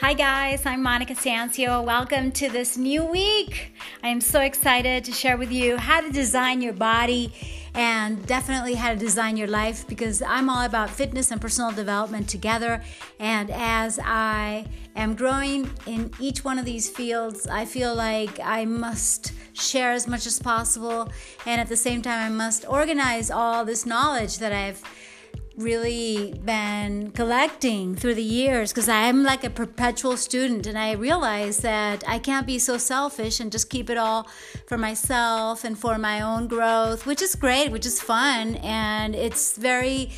Hi, guys, I'm Monica Sancio. Welcome to this new week. I am so excited to share with you how to design your body and definitely how to design your life because I'm all about fitness and personal development together. And as I am growing in each one of these fields, I feel like I must share as much as possible. And at the same time, I must organize all this knowledge that I've really been collecting through the years because I'm like a perpetual student and I realize that I can't be so selfish and just keep it all for myself and for my own growth, which is great, which is fun, and it's very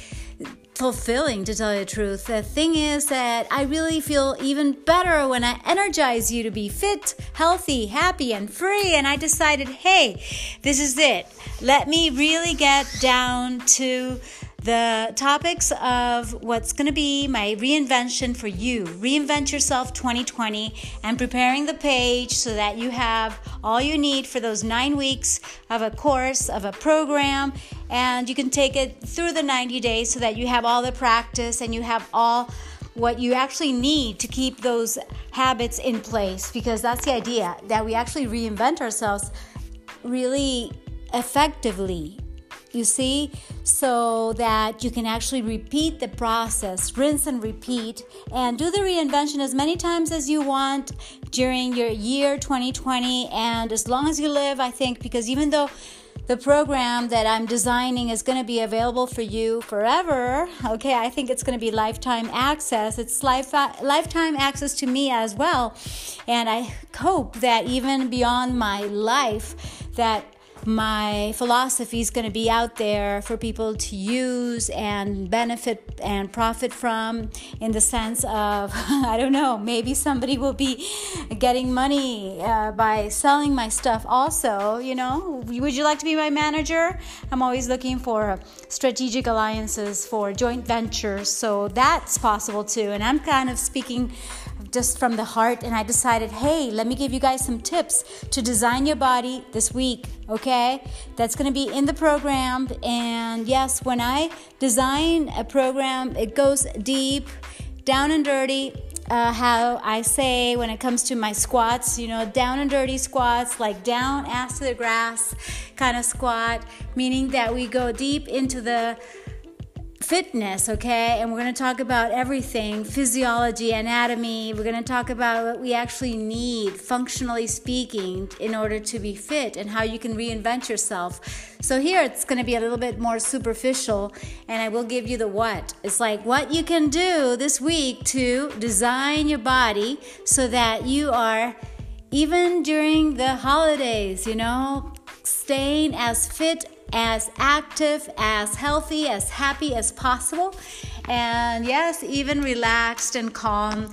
fulfilling to tell you the truth. The thing is that I really feel even better when I energize you to be fit, healthy, happy, and free. And I decided, hey, this is it. Let me really get down to the topics of what's going to be my reinvention for you. Reinvent yourself 2020 and preparing the page so that you have all you need for those nine weeks of a course of a program and you can take it through the 90 days so that you have all the practice and you have all what you actually need to keep those habits in place because that's the idea that we actually reinvent ourselves really effectively you see, so that you can actually repeat the process, rinse and repeat, and do the reinvention as many times as you want during your year 2020 and as long as you live, I think, because even though the program that I'm designing is going to be available for you forever. Okay, I think it's going to be lifetime access. It's life, lifetime access to me as well. And I hope that even beyond my life, that my philosophy is going to be out there for people to use and benefit and profit from in the sense of i don't know maybe somebody will be getting money uh, by selling my stuff also you know? Would you like to be my manager? I'm always looking for strategic alliances for joint ventures so that's possible too and i'm kind of speaking just from the heart and I decided, hey, let me give you guys some tips to design your body this week, okay? That's gonna be in the program. And yes, when I design a program, it goes deep, down and dirty. Uh, how I say when it comes to my squats, you know, down and dirty squats, like down ass to the grass kind of squat, meaning that we go deep into the fitness, okay? And we're going to talk about everything physiology, anatomy. We're going to talk about what we actually need, functionally speaking, in order to be fit and how you can reinvent yourself. So, here it's going to be a little bit more superficial, and I will give you the what. It's like what you can do this week to design your body so that you are, even during the holidays, you know, staying as fit as active, as healthy, as happy as possible. And yes, even relaxed and calm.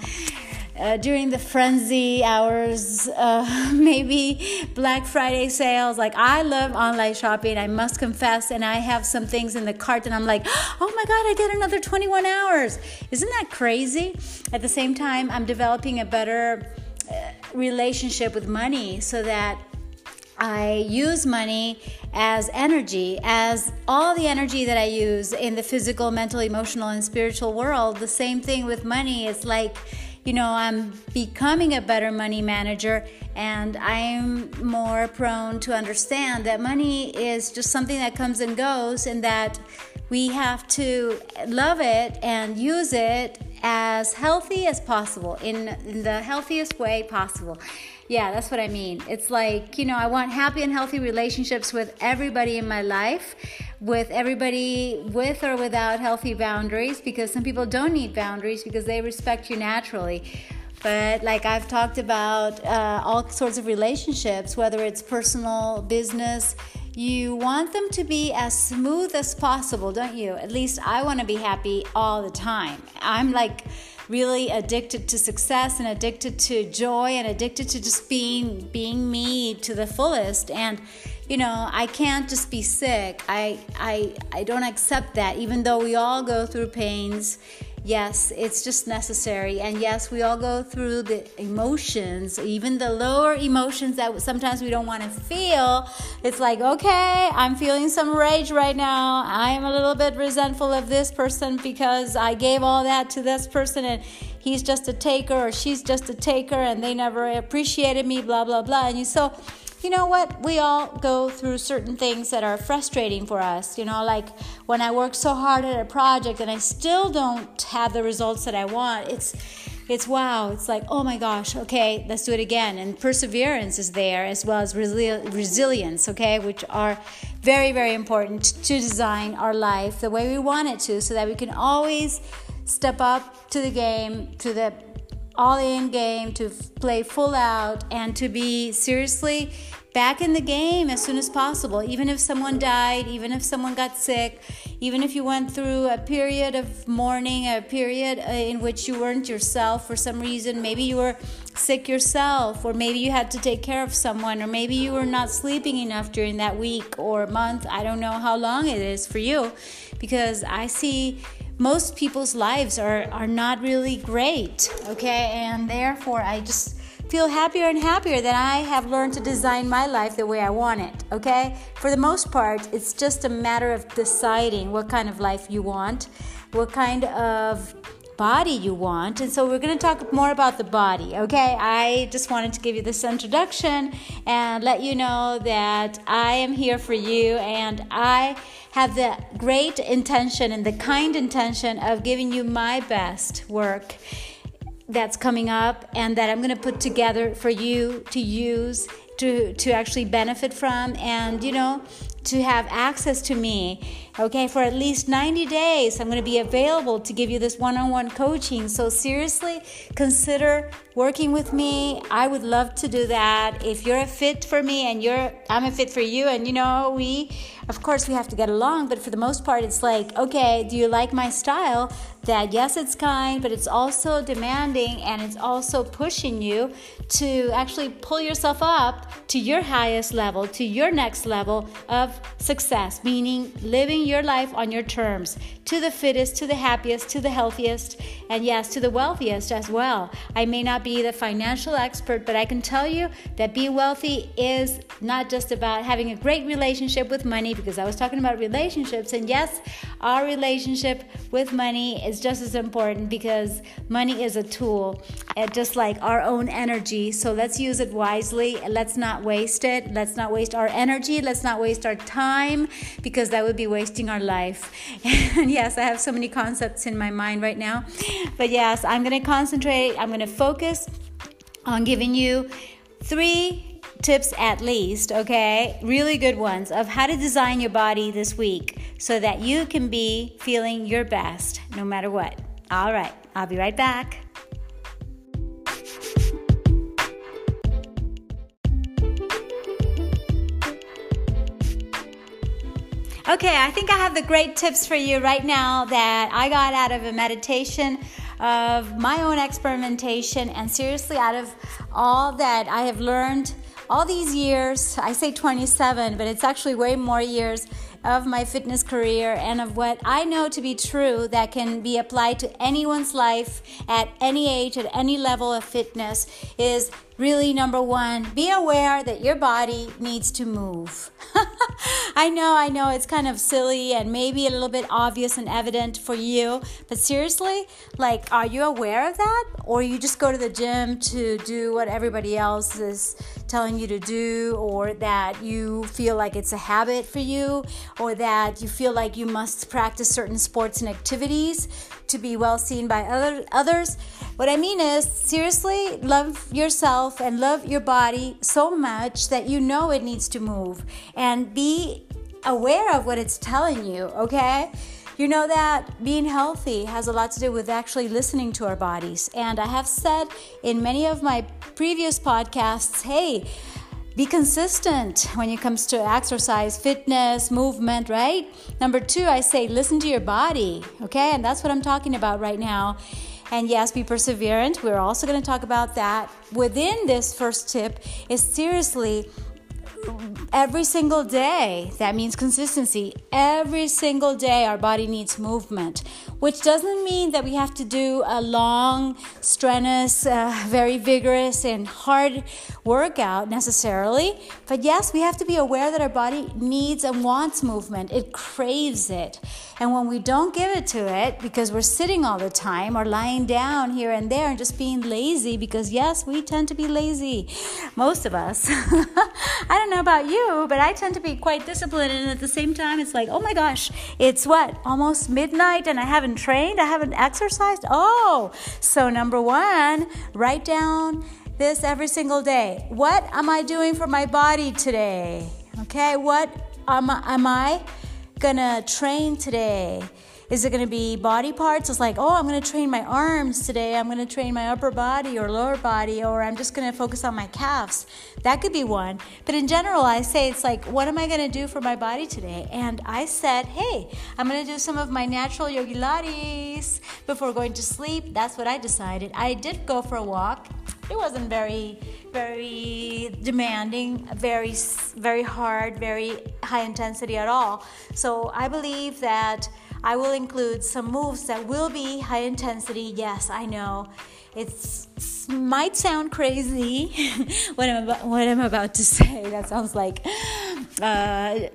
Uh, during the frenzy hours, uh, maybe Black Friday sales. Like, I love online shopping, I must confess. And I have some things in the cart, and I'm like, oh my God, I get another 21 hours. Isn't that crazy? At the same time, I'm developing a better uh, relationship with money so that I use money as energy, as all the energy that I use in the physical, mental, emotional, and spiritual world. The same thing with money. It's like, you know, I'm becoming a better money manager and I'm more prone to understand that money is just something that comes and goes and that we have to love it and use it as healthy as possible in, in the healthiest way possible. Yeah, that's what I mean. It's like, you know, I want happy and healthy relationships with everybody in my life, with everybody with or without healthy boundaries, because some people don't need boundaries because they respect you naturally. But like I've talked about uh, all sorts of relationships, whether it's personal, business, you want them to be as smooth as possible, don't you? At least I want to be happy all the time. I'm like, really addicted to success and addicted to joy and addicted to just being being me to the fullest. And you know i can't just be sick. I i i don't accept that even though we all go through pains yes, it's just necessary. And yes, we all go through the emotions, even the lower emotions that sometimes we don't want to feel. It's like, okay, I'm feeling some rage right now. I'm a little bit resentful of this person because I gave all that to this person and he's just a taker or she's just a taker and they never appreciated me, blah, blah, blah. And you so you know what? We all go through certain things that are frustrating for us. You know, like when I work so hard at a project and I still don't have the results that I want, it's it's wow. It's like, oh my gosh, okay, let's do it again. And perseverance is there as well as resi- resilience, okay, which are very, very important to design our life the way we want it to so that we can always step up to the game, to the all in game, to play full out, and to be seriously back in the game as soon as possible. Even if someone died, even if someone got sick, even if you went through a period of mourning, a period uh, in which you weren't yourself for some reason, maybe you were sick yourself, or maybe you had to take care of someone, or maybe you were not sleeping enough during that week or month. I don't know how long it is for you because I see most people's lives are, are not really great, okay? And therefore, I just feel happier and happier that I have learned to design my life the way I want it, okay? For the most part, it's just a matter of deciding what kind of life you want, what kind of body you want. And so we're going to talk more about the body, okay? I just wanted to give you this introduction and let you know that I am here for you and I have the great intention and the kind intention of giving you my best work that's coming up and that I'm going to put together for you to use to to actually benefit from and you know to have access to me okay for at least 90 days i'm going to be available to give you this one-on-one coaching. So seriously consider working with me. I would love to do that. If you're a fit for me and you're i'm a fit for you and you know we of course we have to get along but for the most part it's like okay do you like my style? That yes it's kind but it's also demanding and it's also pushing you to actually pull yourself up to your highest level to your next level of success meaning living your life on your terms to the fittest, to the happiest, to the healthiest, and yes, to the wealthiest as well. I may not be the financial expert, but I can tell you that be wealthy is not just about having a great relationship with money, because I was talking about relationships, and yes, our relationship with money is just as important because money is a tool, uh, just like our own energy. So let's use it wisely. Let's not waste it. Let's not waste our energy. Let's not waste our time because that would be wasting our life. and yes, I have so many concepts in my mind right now. But yes, I'm going to concentrate, I'm going to focus on giving you three tips at least, okay? Really good ones of how to design your body this week so that you can be feeling your best no matter what. All right, I'll be right back. Okay, I think I have the great tips for you right now that I got out of a meditation of my own experimentation and seriously out of all that I have learned all these years. I say 27, but it's actually way more years of my fitness career and of what I know to be true that can be applied to anyone's life at any age, at any level of fitness is really number one be aware that your body needs to move. I know, I know it's kind of silly and maybe a little bit obvious and evident for you, but seriously, like, are you aware of that? Or you just go to the gym to do what everybody else is telling you to do, or that you feel like it's a habit for you, or that you feel like you must practice certain sports and activities to be well seen by other, others? What I mean is, seriously, love yourself and love your body so much that you know it needs to move and be aware of what it's telling you, okay? You know that being healthy has a lot to do with actually listening to our bodies. And I have said in many of my previous podcasts, hey, be consistent when it comes to exercise, fitness, movement, right? Number two, I say listen to your body, okay? And that's what I'm talking about right now. And yes, be perseverant. We're also going to talk about that. Within this first tip is seriously every single day. That means consistency. Every single day, our body needs movement, which doesn't mean that we have to do a long, strenuous, uh, very vigorous, and hard workout necessarily. But yes, we have to be aware that our body needs and wants movement, it craves it. And when we don't give it to it because we're sitting all the time or lying down here and there and just being lazy, because yes, we tend to be lazy, most of us. I don't know about you, but I tend to be quite disciplined. And at the same time, it's like, oh my gosh, it's what? Almost midnight and I haven't trained, I haven't exercised. Oh, so number one, write down this every single day. What am I doing for my body today? Okay, what am, am I gonna train today? Is it going to be body parts? It's like, oh, I'm going to train my arms today. I'm going to train my upper body or lower body, or I'm just going to focus on my calves. That could be one. But in general, I say it's like, what am I going to do for my body today? And I said, hey, I'm going to do some of my natural yogi laris before going to sleep. That's what I decided. I did go for a walk. It wasn't very, very demanding, very, very hard, very high intensity at all. So I believe that I will include some moves that will be high intensity. Yes, I know. It might sound crazy what, I'm about, what I'm about to say. That sounds like uh,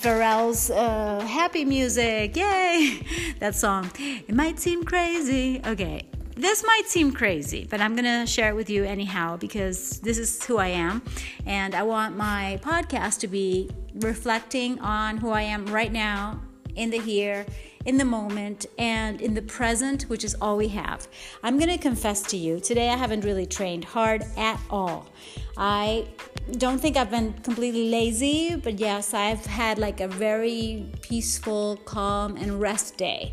Pharrell's uh, happy music. Yay! That song. It might seem crazy. Okay. This might seem crazy, but I'm going to share it with you anyhow because this is who I am. And I want my podcast to be reflecting on who I am right now in the here in the moment and in the present, which is all we have. I'm going to confess to you, today I haven't really trained hard at all. I don't think I've been completely lazy, but yes, I've had like a very peaceful, calm, and rest day.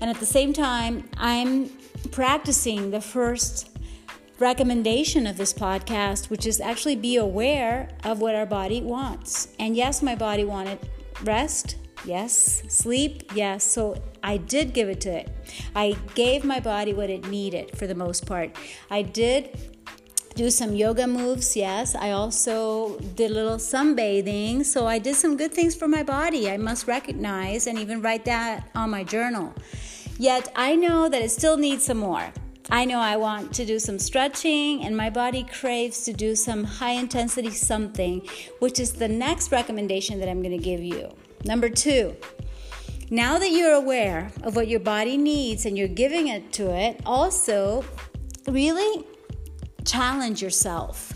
And at the same time, I'm practicing the first recommendation of this podcast, which is actually be aware of what our body wants. And yes, my body wanted rest, Yes. Sleep? Yes. So I did give it to it. I gave my body what it needed for the most part. I did do some yoga moves, yes. I also did a little sunbathing. So I did some good things for my body. I must recognize and even write that on my journal. Yet I know that it still needs some more. I know I want to do some stretching, and my body craves to do some high intensity something, which is the next recommendation that I'm going to give you. Number two, now that you're aware of what your body needs and you're giving it to it, also really challenge yourself.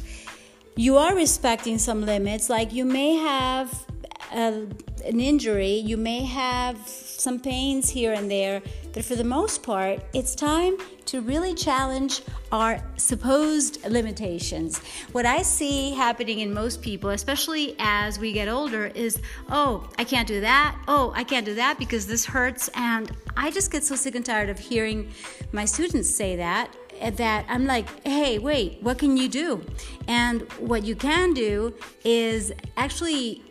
You are respecting some limits, like you may have a, an injury, you may have some pains here and there, but for the most part, it's time to really challenge our supposed limitations. What I see happening in most people, especially as we get older, is oh, I can't do that. Oh, I can't do that because this hurts. And I just get so sick and tired of hearing my students say that that I'm like, hey, wait, what can you do? And what you can do is actually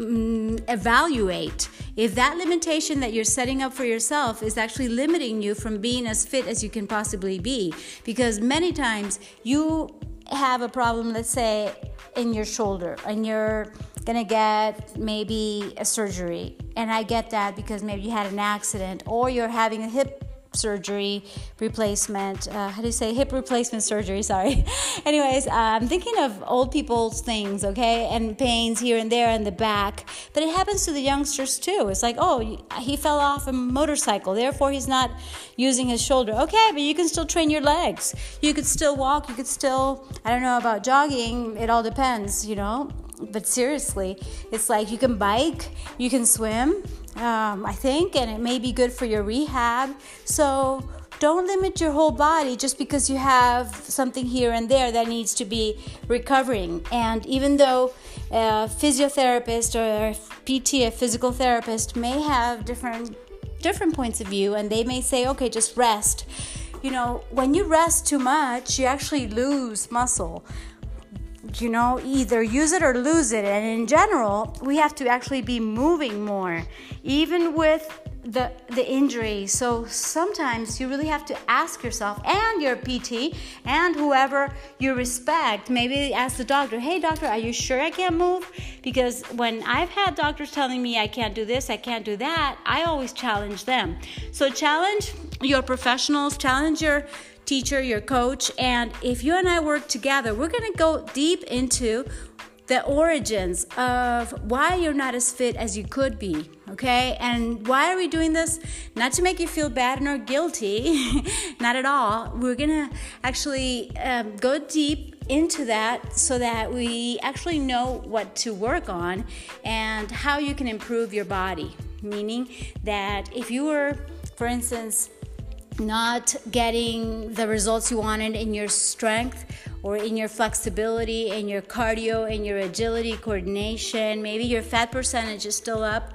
mm, evaluate if that limitation that you're setting up for yourself is actually limiting you from being as fit as you can possibly be. Because many times you have a problem, let's say, in your shoulder, and you're gonna get maybe a surgery. And I get that because maybe you had an accident, or you're having a hip surgery replacement. Uh, how do you say hip replacement surgery? Sorry. Anyways, uh, I'm thinking of old people's things, okay, and pains here and there in the back. But it happens to the youngsters too. It's like, oh, he fell off a motorcycle, therefore he's not using his shoulder. Okay, but you can still train your legs. You could still walk. You could still, I don't know about jogging. It all depends, you know. But seriously, it's like you can bike, you can swim, um, I think, and it may be good for your rehab. So don't limit your whole body just because you have something here and there that needs to be recovering. And even though a physiotherapist or a PT, a physical therapist, may have different different points of view, and they may say, okay, just rest. You know, when you rest too much, you actually lose muscle you know, either use it or lose it. And in general, we have to actually be moving more. Even with the the injury. So sometimes you really have to ask yourself and your PT and whoever you respect, maybe ask the doctor, "Hey doctor, are you sure I can't move?" Because when I've had doctors telling me I can't do this, I can't do that, I always challenge them. So challenge your professionals, challenge your teacher, your coach, and if you and I work together, we're going to go deep into the origins of why you're not as fit as you could be. Okay, and why are we doing this? Not to make you feel bad nor guilty, not at all. We're gonna actually um, go deep into that so that we actually know what to work on and how you can improve your body. Meaning that if you were, for instance, not getting the results you wanted in your strength or in your flexibility, in your cardio, in your agility, coordination, maybe your fat percentage is still up,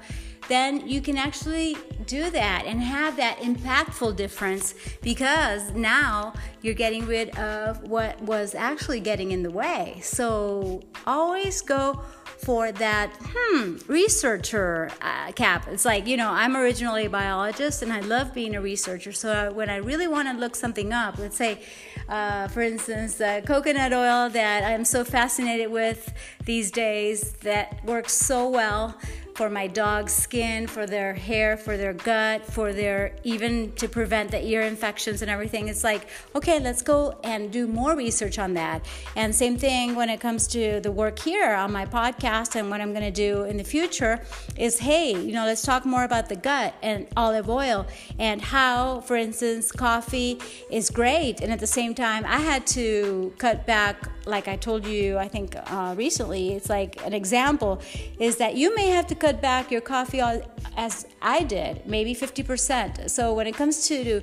then you can actually do that and have that impactful difference because now you're getting rid of what was actually getting in the way. So always go for that hmm researcher uh, cap. It's like you know i'm originally a biologist and i love being a researcher. So when i really want to look something up let's say uh, for instance the coconut oil that i'm so fascinated with these days that works so well for my dog's skin, for their hair, for their gut, for their even to prevent the ear infections and everything. It's like, okay, let's go and do more research on that. And same thing when it comes to the work here on my podcast and what I'm going to do in the future is hey, you know, let's talk more about the gut and olive oil and how, for instance, coffee is great. And at the same time, I had to cut back, like I told you, I think uh, recently, it's like an example is that you may have to cut back your coffee as I did, maybe 50%. So when it comes to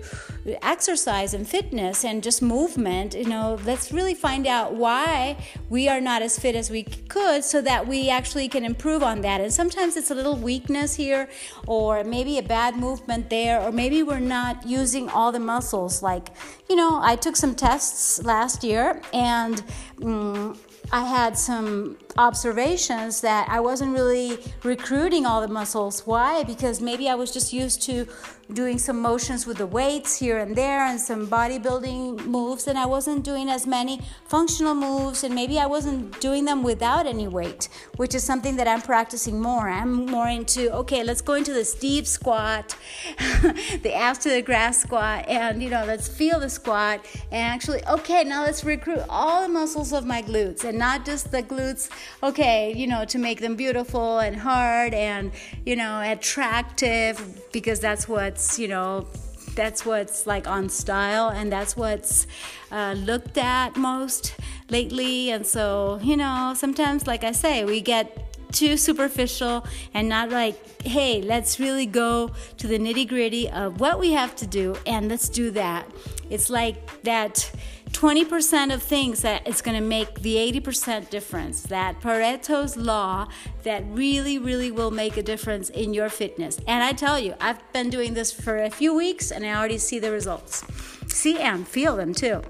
exercise and fitness and just movement, you know, let's really find out why we are not as fit as we could so that we actually can improve on that. And sometimes it's a little weakness here or maybe a bad movement there or maybe we're not using all the muscles like, you know, I took some tests last year and um, I had some observations that I wasn't really recruiting all the muscles. Why? Because maybe I was just used to doing some motions with the weights here and there and some bodybuilding moves, and I wasn't doing as many functional moves, and maybe I wasn't doing them without any weight, which is something that I'm practicing more. I'm more into okay, let's go into the deep squat, the to the grass squat, and you know, let's feel the squat, and actually, okay, now let's recruit all the muscles of my glutes and not just the glutes, okay, you know, to make them beautiful and hard and you know, attractive because that's what you know that's what's like on style and that's what's uh, looked at most lately. And so you know sometimes like i say we get too superficial and not like hey let's really go to the nitty gritty of what we have to do and let's do that. It's like that 20% of things that is going to make the 80% difference. That Pareto's law that really, really will make a difference in your fitness. And I tell you, I've been doing this for a few weeks and I already see the results. See and feel them too.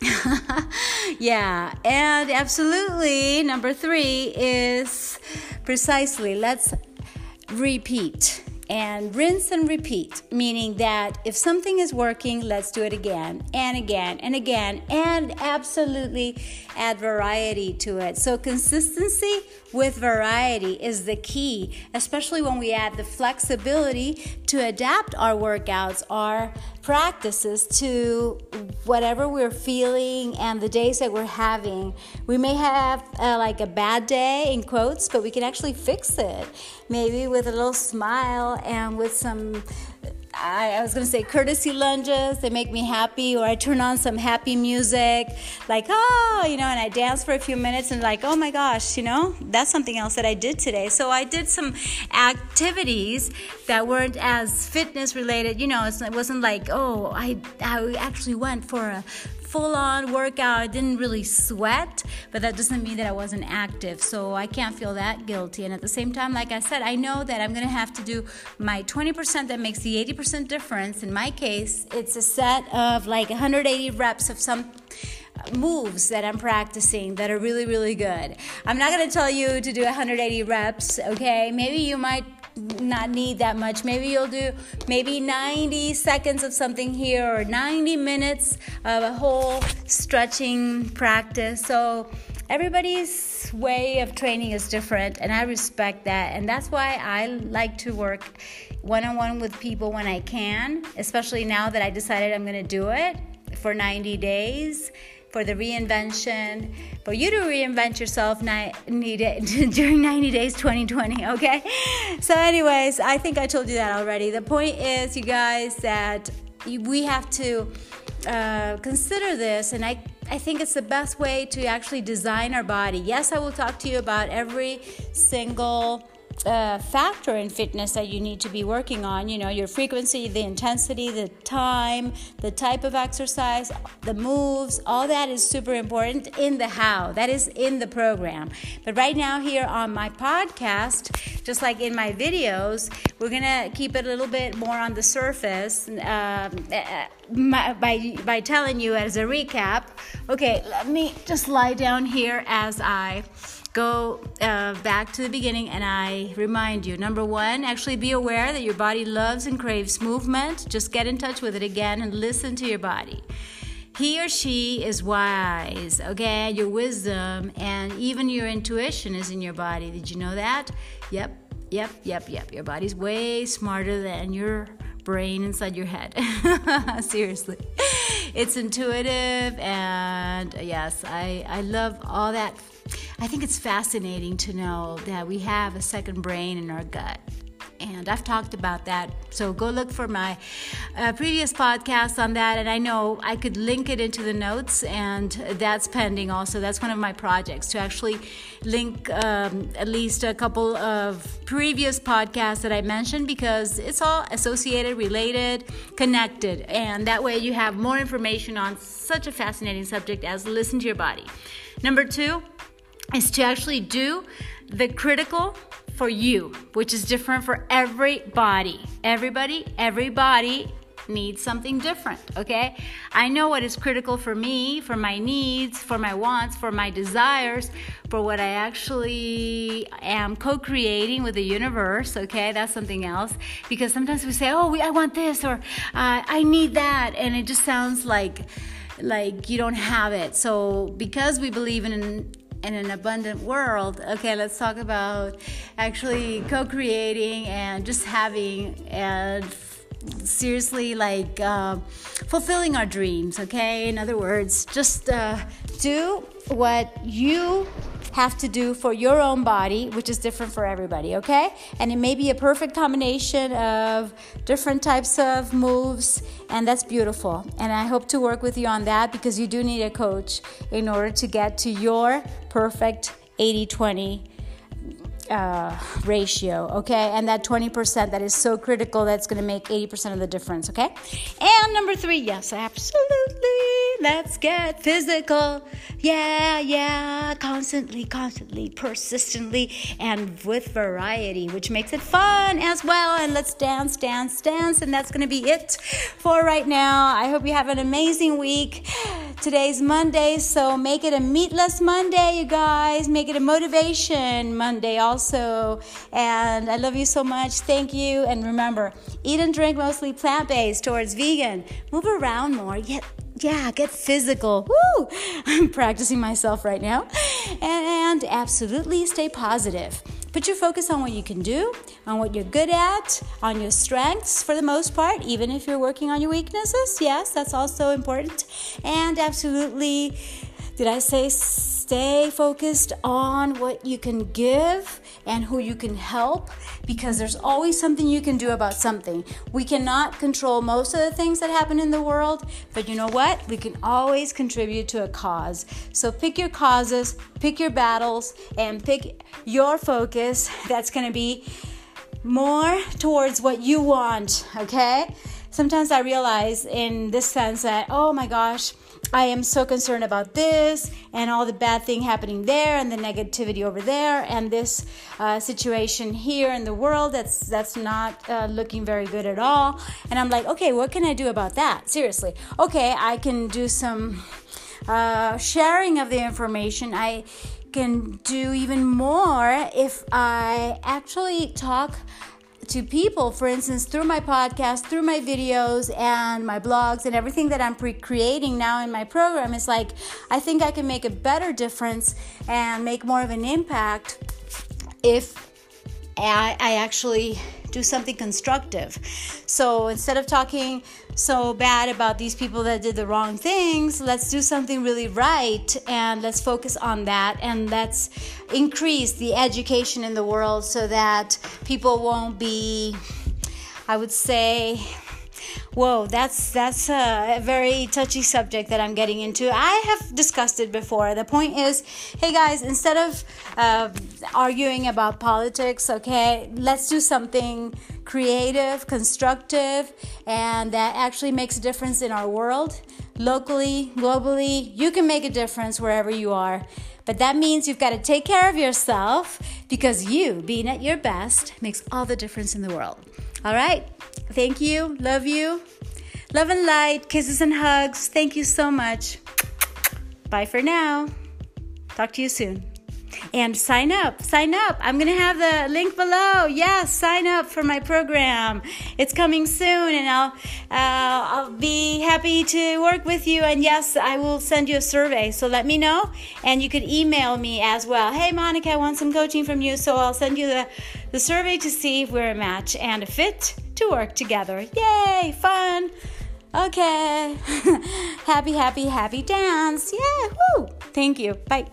yeah, and absolutely, number three is precisely let's repeat and rinse and repeat, meaning that if something is working, let's do it again and again and again, and absolutely add variety to it. So, consistency with variety is the key, especially when we add the flexibility to adapt our workouts, our practices to whatever we're feeling and the days that we're having. We may have uh, like a bad day in quotes, but we can actually fix it. Maybe with a little smile and with some I, I was gonna say curtsy lunges. They make me happy, or I turn on some happy music, like oh, you know, and I dance for a few minutes, and like oh my gosh, you know, that's something else that I did today. So I did some activities that weren't as fitness related. You know, it wasn't like oh, I I actually went for a full on workout. I didn't really sweat, but that doesn't mean that I wasn't active. So I can't feel that guilty. And at the same time, like I said, I know that I'm going to have to do my 20% that makes the 80% difference. In my case, it's a set of like 180 reps of some moves that I'm practicing that are really, really good. I'm not to tell you to do 180 reps, okay? Maybe you might not need that much. Maybe you'll do maybe 90 seconds of something here or 90 minutes of a whole stretching practice. So everybody's way of training is different and I respect that. And that's why I like to work one on one with people when I can, especially now that I decided I'm going to do it for 90 days for the reinvention, for you to reinvent yourself during 90 days 2020, okay? So, anyways, I think I told you that already. The point is, you guys, that we have to uh, consider this, and I I think it's the best way to actually design our body. Yes, I will talk to you about every single uh, factor in fitness that you need to be working on. You know, your frequency, the intensity, the time, the type of exercise, the moves, all that is super important in the how. That is in the program. But right now, here on my podcast, just like in my videos, we're gonna keep it a little bit more on the surface um, uh, by by telling you as a recap. Okay, let me just lie down here as I go uh, back to the beginning and I remind you number one, actually be aware that your body loves and craves movement. Just get in touch with it again and listen to your body. He or she is wise, okay? Your wisdom and even your intuition is in your body. Did you know that? Yep, yep, yep, yep. Your body's way smarter than your brain inside your head. Seriously. It's intuitive and yes, I, I love all that I think it's fascinating to know that we have a second brain in our gut. And I've talked about that. So go look for my uh, previous podcast on that. And I know I could link it into the notes, and that's pending also. That's one of my projects to actually link um, at least a couple of previous podcasts that I mentioned because it's all associated, related, connected. And that way you have more information on such a fascinating subject as listen to your body. Number two, is to actually do the critical for you, which is different for everybody. Everybody, everybody needs something different, okay? I know what is critical for me, for my needs, for my wants, for my desires, for what I actually am co creating with the universe, okay? That's something else. Because sometimes we say, oh, we, I want this, or uh, I need that, and it just sounds like like you don't have it. So because we believe in in an abundant world, okay, let's talk about actually co creating and just having and seriously like uh, fulfilling our dreams, okay? In other words, just uh, do what you have to do for your own body, which is different for everybody, okay? And it may be a perfect combination of different types of moves, and that's beautiful. And I hope to work with you on that because you do need a coach in order to get to your perfect 80 20 uh, ratio, okay? And that 20% that is so critical that's to make 80% of the difference, okay? And number three, yes, absolutely. Let's get physical. Yeah, yeah, constantly, constantly, persistently, and with variety, which makes it fun as well. And let's dance, dance, dance. And that's to be it for right now. I hope you have an amazing week. Today's Monday, so make it a meatless Monday, you guys. Make it a motivation Monday also. And I love you so much. Thank you. And remember, eat and drink mostly plant based towards vegan. Move around more. Get yeah, get physical. Woo! I'm practicing myself right now. And absolutely stay positive. Put your focus on what you can do, on what you're good at, on your strengths for the most part, even if you're working on your weaknesses. Yes, that's also important. And absolutely, did I say stay focused on what you can give and who you can help because there's always something you can do about something. We cannot control most of the things that happen in the world, but you know what? We can always contribute to a cause. So pick your causes, pick your battles, and pick your focus that's going to be more towards what you want, okay? Sometimes I realize in this sense that, oh my gosh, I am so concerned about this and all the bad thing happening there and the negativity over there and this uh, situation here in the world that's that's not uh, looking very good at all. And I'm like, okay, what can I do about that? Seriously, okay, I can do some uh, sharing of the information. I can do even more if I actually talk to people, for instance, through my podcast, through my videos and my blogs and everything that I'm pre creating now in my program, is like I think I can make a better difference and make more of an impact if I, I actually do something constructive. So instead of talking so bad about these people that did the wrong things, let's do something really right and let's focus on that and let's increase the education in the world so that people won't be, I would say, Whoa, that's that's a very touchy subject that I'm getting into. I have discussed it before. The point is, hey guys, instead of uh, arguing about politics, okay, let's do something creative, constructive, and that actually makes a difference in our world, locally, globally. You can make a difference wherever you are. But that means you've got to take care of yourself because you, being at your best, makes all the difference in the world. All right. Thank you. Love you. Love and light. Kisses and hugs. Thank you so much. Bye for now. Talk to you soon. And sign up, sign up. I'm going to have the link below. Yes, sign up for my program. It's coming soon, and I'll, uh, I'll be happy to work with you. And yes, I will send you a survey. So let me know. And you could email me as well. Hey, Monica, I want some coaching from you. So I'll send you the, the survey to see if we're a match and a fit to work together. Yay, fun. Okay. happy, happy, happy dance. Yeah, woo. Thank you. Bye.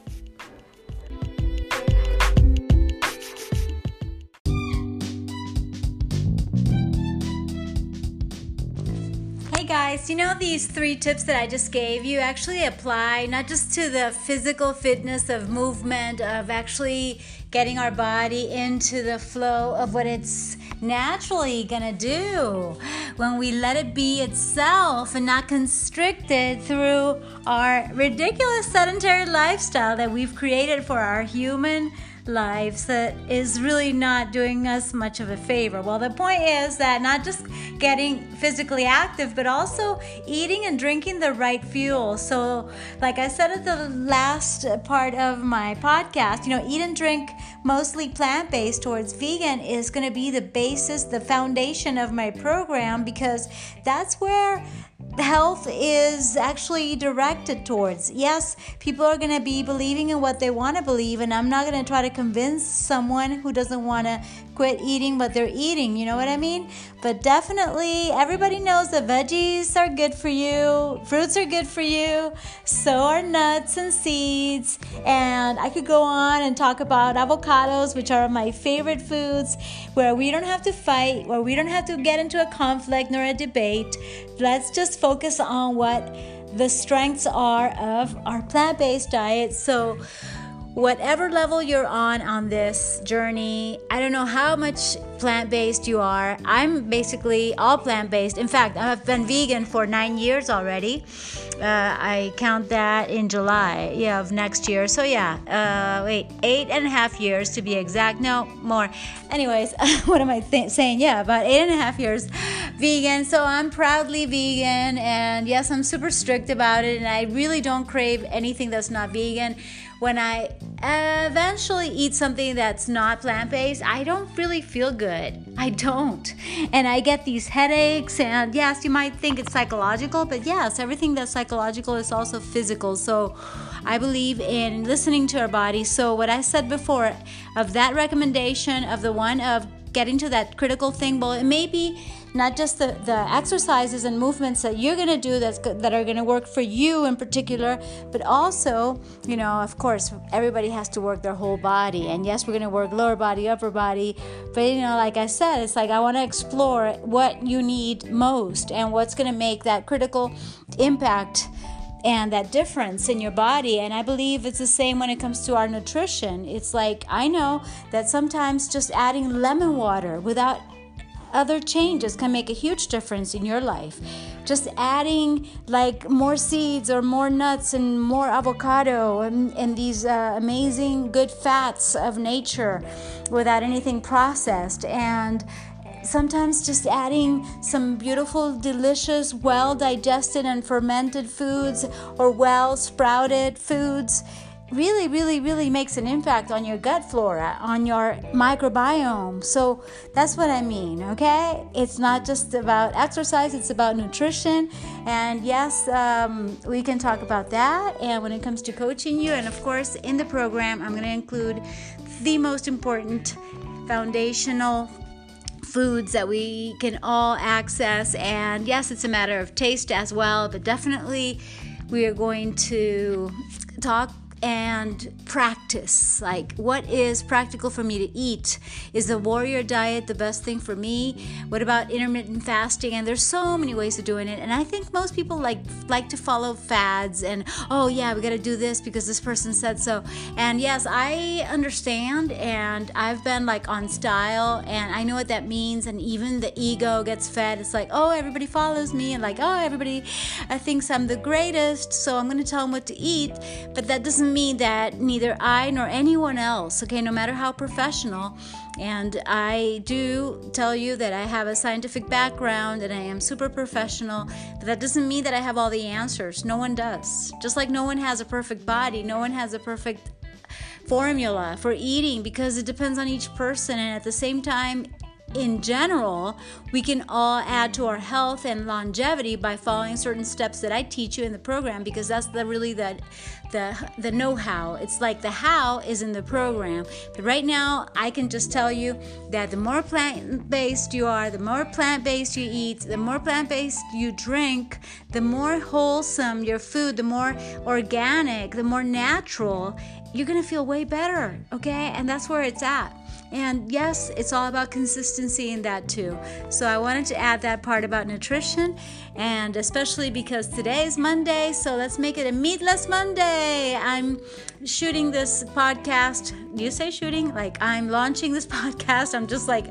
Hey guys, you know these three tips that I just gave you actually apply not just to the physical fitness of movement, of actually getting our body into the flow of what it's naturally gonna do. When we let it be itself and not constricted through our ridiculous sedentary lifestyle that we've created for our human lives that is really not doing us much of a favor. Well, the point is that not just getting physically active, but also eating and drinking the right fuel. So, like I said at the last part of my podcast, you know, eat and drink mostly plant based towards vegan is going to be the basis, the foundation of my program because that's where health is actually directed towards. Yes, people are going to be believing in what they want to believe, and I'm not going to try to convince someone who doesn't want to quit eating what they're eating. You know what I mean? But definitely, everybody knows that veggies are good for you, fruits are good for you, so are nuts and seeds. And I could go on and talk about avocados, which are my favorite foods, where we don't have to fight, where we don't have to get into a conflict nor a debate. Let's just focus on what the strengths are of our plant based diet. So, whatever level you're on on this journey, I don't know how much plant based you are. I'm basically all plant based. In fact, I've been vegan for nine years already. Uh, I count that in July, yeah, of next year. So yeah, uh, wait, eight and a half years to be exact. No more. Anyways, what am I th- saying? Yeah, about eight and a half years vegan. So I'm proudly vegan, and yes, I'm super strict about it, and I really don't crave anything that's not vegan when I eventually eat something that's not plant based, I don't really feel good. I don't. And I get these headaches, and yes, you might think it's psychological, but yes, everything that's psychological is also physical. So I believe in listening to our body. So, what I said before of that recommendation of the one of getting to that critical thing, well, it may be not just the, the exercises and movements that you're going to do that's that are going to work for you in particular but also you know of course everybody has to work their whole body and yes we're going to work lower body upper body but you know like i said it's like i want to explore what you need most and what's going to make that critical impact and that difference in your body. And I believe it's the same when it comes to our nutrition. It's like I know that sometimes just adding lemon water without other changes can make a huge difference in your life. Just adding like more seeds or more nuts and more avocado and, and these uh, amazing good fats of nature without anything processed and sometimes just adding some beautiful, delicious, well digested and fermented foods or well sprouted foods really, really, really makes an impact on your gut flora, on your microbiome. So that's what I mean, okay? It's not just about exercise, it's about nutrition. And yes, um, we can talk about that. And when it comes to coaching you, and of course, in the program, I'm going to include the most important foundational foods that we can all access. And yes, it's a matter of taste as well, but definitely we are going to talk and practice. Like, what is practical for me to eat? Is the warrior diet the best thing for me? What about intermittent fasting? And there's so many ways of doing it. And I think most people like like to follow fads and oh yeah, we got to do this because this person said so. And yes, I understand, and I've been like on style, and I know what that means. And even the ego gets fed. It's like oh, everybody follows me, and like oh, everybody uh, thinks I'm the greatest, so I'm gonna tell them what to eat. But that doesn't me that neither I nor anyone else, okay, no matter how professional, and I do tell you that I have a scientific background and I am super professional, but that doesn't mean that I have all the answers. No one does. Just like no one has a perfect body, no one has a perfect formula for eating because it depends on each person and at the same time in general, we can all add to our health and longevity by following certain steps that I teach you in the program because that's the really the the the know-how. It's like the how is in the program. But right now, I can just tell you that the more plant-based you are, the more plant-based you eat, the more plant-based you drink, the more wholesome your food, the more organic, the more natural, you're going to feel way better, okay? And that's where it's at. And yes, it's all about consistency in that too. So I wanted to add that part about nutrition, and especially because today is Monday, so let's make it a meatless Monday. I'm shooting this podcast. You say shooting? Like I'm launching this podcast. I'm just like,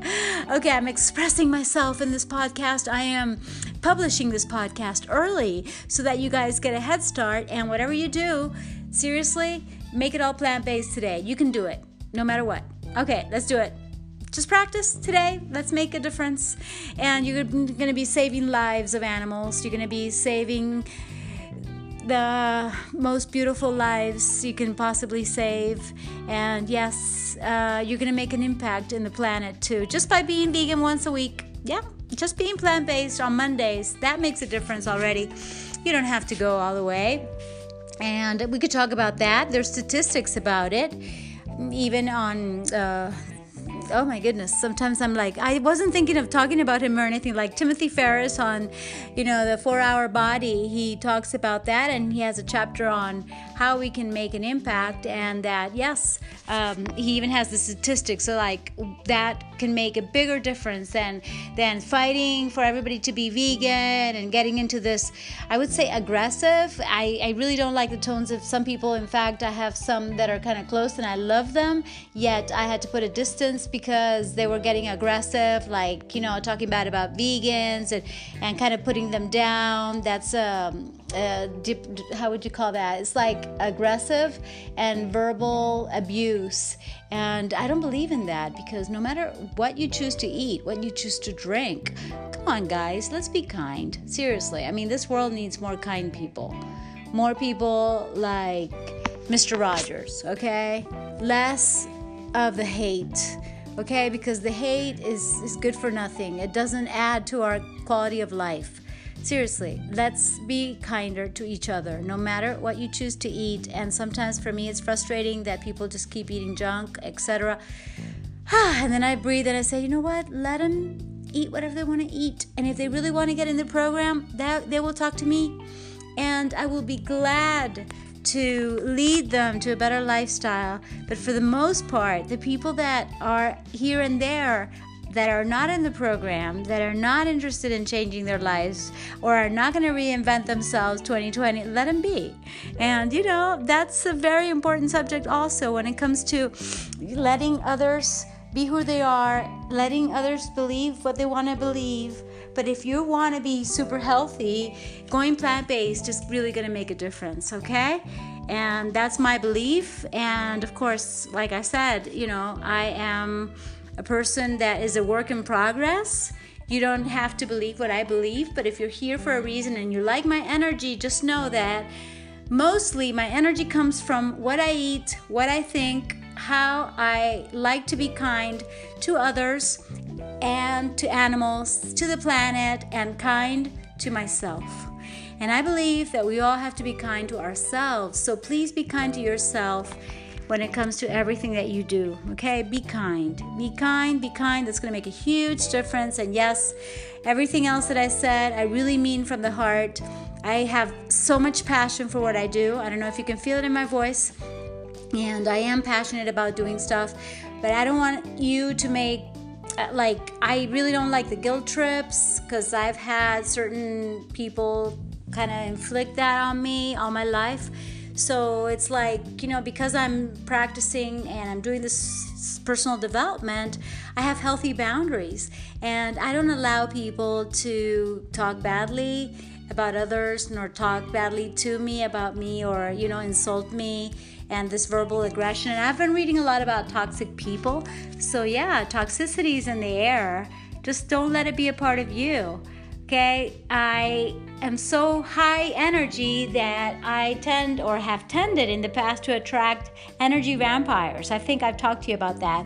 okay, I'm expressing myself in this podcast. I am publishing this podcast early so that you guys get a head start. And whatever you do, seriously, make it all plant based today. You can do it no matter what. Okay, let's do it. Just practice today. Let's make a difference. And you're going to be saving lives of animals. You're going to be saving the most beautiful lives you can possibly save. And yes, uh, you're going to make an impact in the planet too, just by being vegan once a week. Yeah, just being plant based on Mondays. That makes a difference already. You don't have to go all the way. And we could talk about that. There's statistics about it even on uh, oh my goodness sometimes i'm like i wasn't thinking of talking about him or anything. Like timothy Ferriss on you know the four hour body he talks about that and he has a chapter on how we can make an impact and that yes um, he even has the statistics. So like that can make a bigger difference than than fighting for everybody to be vegan and getting into this i would say aggressive. I, I really don't like the tones of some people. In fact i have some that are kind of close and i love them yet i had to put a distance because they were getting aggressive like you know talking bad about vegans and and kind of putting them down that's um uh, dip, how would you call that? It's like aggressive and verbal abuse. And I don't believe in that because no matter what you choose to eat, what you choose to drink, come on, guys, let's be kind. Seriously. I mean, this world needs more kind people. More people like Mr. Rogers, okay? Less of the hate, okay? Because the hate is, is good for nothing, it doesn't add to our quality of life. Seriously, let's be kinder to each other, no matter what you choose to eat. And sometimes for me, it's frustrating that people just keep eating junk, etc. and then I breathe and I say, you know what? Let them eat whatever they want to eat. And if they really want to get in the program, that they will talk to me, and I will be glad to lead them to a better lifestyle. But for the most part, the people that are here and there, that are not in the program, that are not interested in changing their lives, or are not going to reinvent themselves 2020, let them be. And you know, that's a very important subject also when it comes to letting others be who they are, letting others believe what they want to believe. But if you want to be super healthy, going plant based is really going to make a difference, okay? And that's my belief. And of course, like I said, you know, I am a person that is a work in progress. You don't have to believe what I believe, but if you're here for a reason and you like my energy, just know that mostly my energy comes from what I eat, what I think, how I like to be kind to others and to animals, to the planet, and kind to myself. And I believe that we all have to be kind to ourselves. So please be kind to yourself when it comes to everything that you do. Okay? Be kind. Be kind, be kind. That's going to make a huge difference. And yes, everything else that I said, I really mean from the heart. I have so much passion for what I do. I don't know if you can feel it in my voice. And I am passionate about doing stuff, but I don't want you to make uh, like I really don't like the guilt trips because I've had certain people kind of inflict that on me all my life. So it's like, you know, because I'm practicing and I'm doing this personal development, I have healthy boundaries and I don't allow people to talk badly about others nor talk badly to me about me or, you know, insult me and this verbal aggression. And I've been reading a lot about toxic people. So, yeah, toxicity is in the air. Just don't let it be a part of you. Okay, I am so high energy that I tend or have tended in the past to attract energy vampires. I think I've talked to you about that.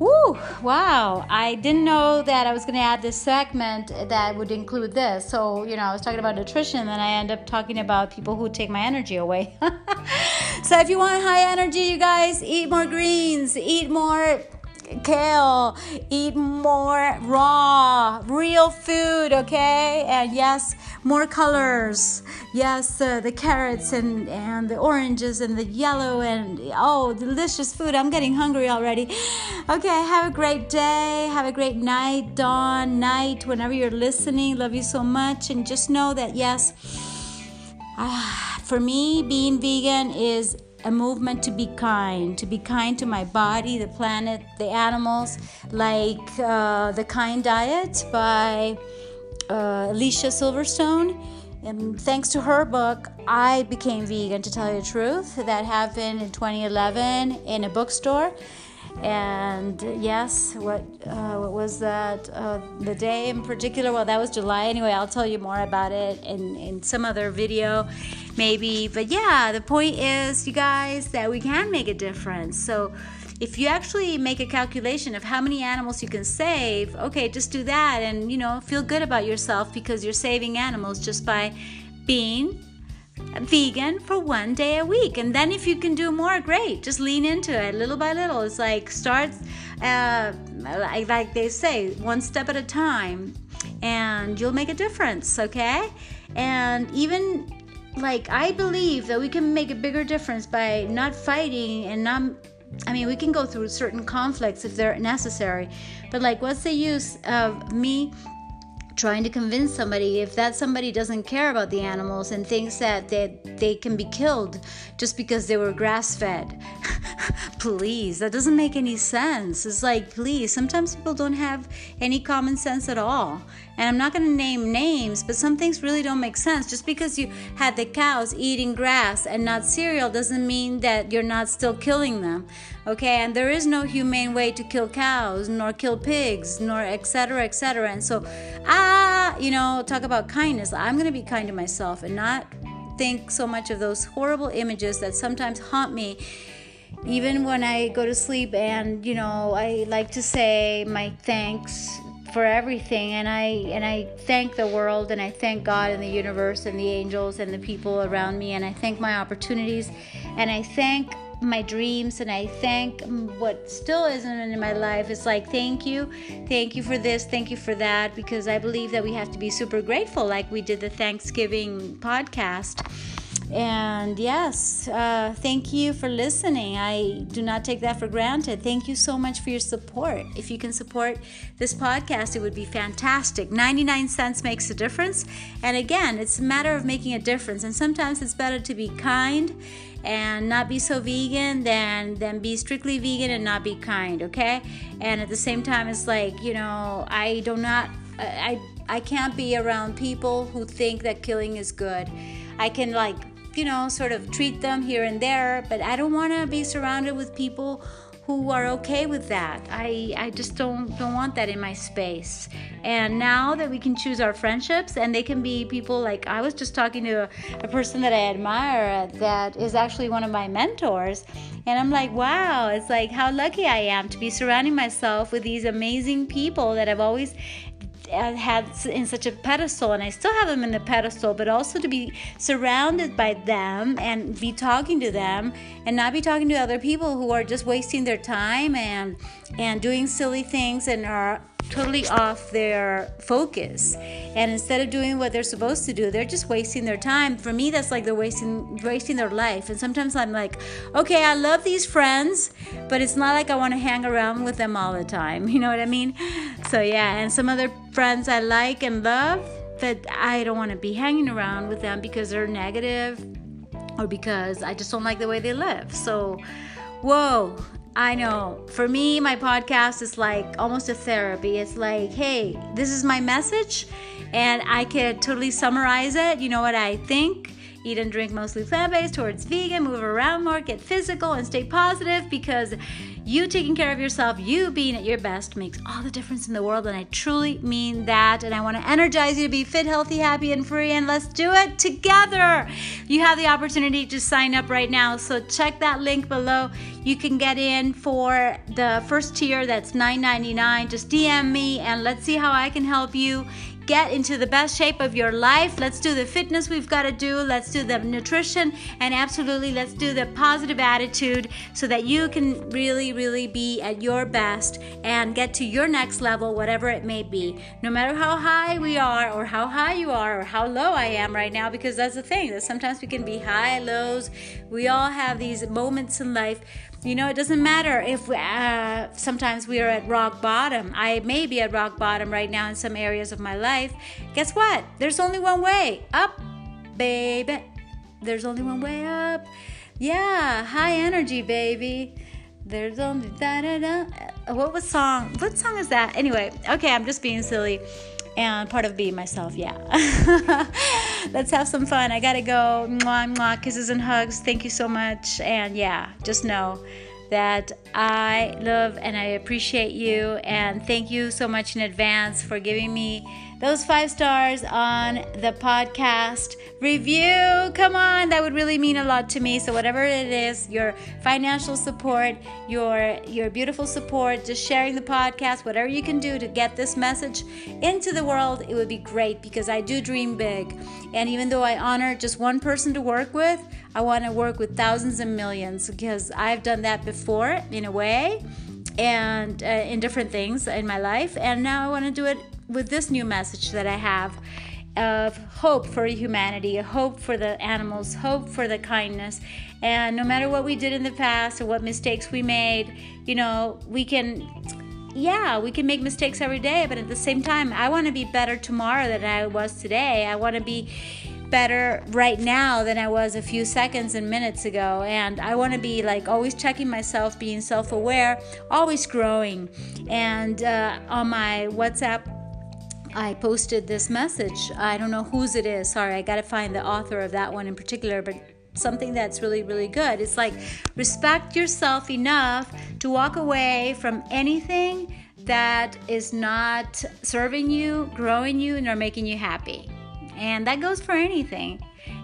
Woo, wow. I didn't know that I was going to add this segment that would include this. So, you know, I was talking about nutrition, and I end up talking about people who take my energy away. so, if you want high energy, you guys, eat more greens, eat more kale, eat more raw, real food, okay? And yes, more colors. Yes, uh, the carrots and, and the oranges and the yellow and oh, delicious food. I'm getting hungry already. Okay, have a great day. Have a great night, dawn, night, whenever you're listening. Love you so much. And just know that, yes, uh, for me, being vegan is a movement to be kind, to be kind to my body, the planet, the animals, like uh, The Kind Diet by uh, Alicia Silverstone. And thanks to her book, I became vegan, to tell you the truth. That happened in 2011 in a bookstore and yes what uh, what was that uh, the day in particular? Well that was july anyway. I'll tell you more about it in in some other video maybe. But yeah the point is you guys that we can make a difference. So if you actually make a calculation of how many animals you can save okay just do that and you know feel good about yourself because you're saving animals just by being vegan for one day a week. And then if you can do more, great. Just lean into it little by little. It's like start, uh, like they say, one step at a time, and you'll make a difference, okay? And even like I believe that we can make a bigger difference by not fighting and not I mean, we can go through certain conflicts if they're necessary, but like, what's the use of me trying to convince somebody if that somebody doesn't care about the animals and thinks that they, they can be killed just because they were grass fed please that doesn't make any sense. It's like please sometimes people don't have any common sense at all. And i'm not going to name names but some things really don't make sense. Just because you had the cows eating grass and not cereal doesn't mean that you're not still killing them okay? And there is no humane way to kill cows nor kill pigs nor etc etc and so ah you know talk about kindness. I'm going to be kind to myself and not think so much of those horrible images that sometimes haunt me even when i go to sleep and you know i like to say my thanks for everything. And i and i thank the world and i thank god and the universe and the angels and the people around me. And i thank my opportunities. And i thank my dreams and I thank what still isn't in my life. It's like, thank you, thank you for this, thank you for that, because I believe that we have to be super grateful, like we did the Thanksgiving podcast. And yes, uh, thank you for listening. I do not take that for granted. Thank you so much for your support. If you can support this podcast, it would be fantastic. 99 cents makes a difference. And again, it's a matter of making a difference. And sometimes it's better to be kind and not be so vegan than than be strictly vegan and not be kind okay? And at the same time it's like you know i do not i i can't be around people who think that killing is good. I can like you know sort of treat them here and there but i don't want to be surrounded with people who are okay with that. I, I just don't don't want that in my space. And now that we can choose our friendships and they can be people like I was just talking to a, a person that I admire that is actually one of my mentors and I'm like, wow, it's like how lucky I am to be surrounding myself with these amazing people that I've always had in such a pedestal and I still have them in the pedestal but also to be surrounded by them and be talking to them and not be talking to other people who are just wasting their time and and doing silly things and are totally off their focus. And instead of doing what they're supposed to do they're just wasting their time. For me that's like they're wasting wasting their life. And sometimes i'm like okay i love these friends but it's not like i want to hang around with them all the time. You know what i mean? So yeah and some other friends i like and love that i don't want to be hanging around with them because they're negative or because i just don't like the way they live. So whoa I know. For me, my podcast is like almost a therapy. It's like, hey, this is my message, and I could totally summarize it. You know what I think? Eat and drink mostly plant based, towards vegan, move around more, get physical, and stay positive because you taking care of yourself, you being at your best makes all the difference in the world. And I truly mean that. And I want to energize you to be fit, healthy, happy, and free. And let's do it together. You have the opportunity to sign up right now. So check that link below. You can get in for the first tier that's $9.99. Just DM me and let's see how I can help you get into the best shape of your life. Let's do the fitness we've got to do. Let's do the nutrition. And absolutely, let's do the positive attitude so that you can really, really be at your best and get to your next level, whatever it may be. No matter how high we are, or how high you are, or how low I am right now, because that's the thing that sometimes we can be high, lows. We all have these moments in life you know, it doesn't matter if uh, sometimes we are at rock bottom. I may be at rock bottom right now in some areas of my life. Guess what? There's only one way up, baby. There's only one way up. Yeah, high energy, baby. There's only da da da. What was song? What song is that? Anyway, okay, I'm just being silly and part of being myself, yeah. Let's have some fun. I gotta go. Mwah, mwah, kisses and hugs. Thank you so much. And yeah, just know that I love and I appreciate you. And thank you so much in advance for giving me those five stars on the podcast review. Come on, that would really mean a lot to me. So whatever it is, your financial support, your your beautiful support, just sharing the podcast, whatever you can do to get this message into the world, it would be great because I do dream big. And even though I honor just one person to work with, I want to work with thousands and millions because I've done that before in a way and uh, in different things in my life and now I want to do it with this new message that I have of hope for humanity, hope for the animals, hope for the kindness. And no matter what we did in the past or what mistakes we made, you know, we can, yeah, we can make mistakes every day, but at the same time, I want to be better tomorrow than I was today. I want to be better right now than I was a few seconds and minutes ago. And I want to be like always checking myself, being self aware, always growing. And uh, on my WhatsApp, I posted this message. I don't know whose it is. Sorry, I got to find the author of that one in particular, but something that's really, really good. It's like respect yourself enough to walk away from anything that is not serving you, growing you, nor making you happy. And that goes for anything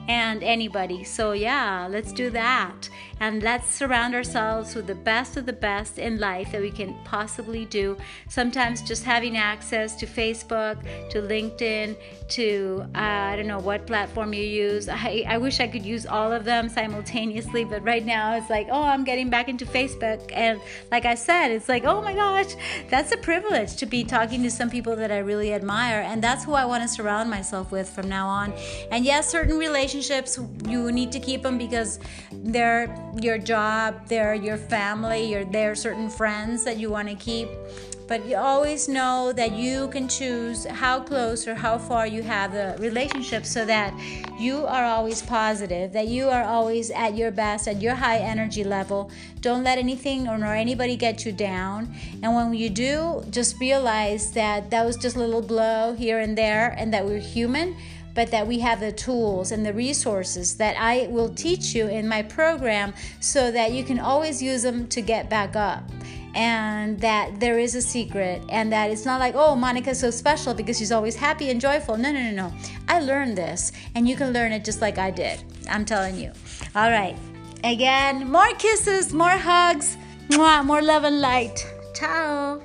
and anybody. So, yeah, let's do that. And let's surround ourselves with the best of the best in life that we can possibly do. Sometimes just having access to Facebook, to LinkedIn, to uh, I don't know what platform you use. I, I wish I could use all of them simultaneously, but right now it's like, oh, I'm getting back into Facebook. And like I said, it's like, oh my gosh, that's a privilege to be talking to some people that I really admire. And that's who I want to surround myself with from now on. And yes, certain relationships, you need to keep them because they're your job, they're your family, you're there certain friends that you want to keep. But you always know that you can choose how close or how far you have the relationship so that you are always positive, that you are always at your best, at your high energy level. Don't let anything or nor anybody get you down. And when you do, just realize that that was just a little blow here and there and that we're human but that we have the tools and the resources that I will teach you in my program so that you can always use them to get back up. And that there is a secret and that it's not like oh monica's so special because she's always happy and joyful. No no no no. I learned this and you can learn it just like i did. I'm telling you. All right. Again more kisses more hugs more love and light. Ciao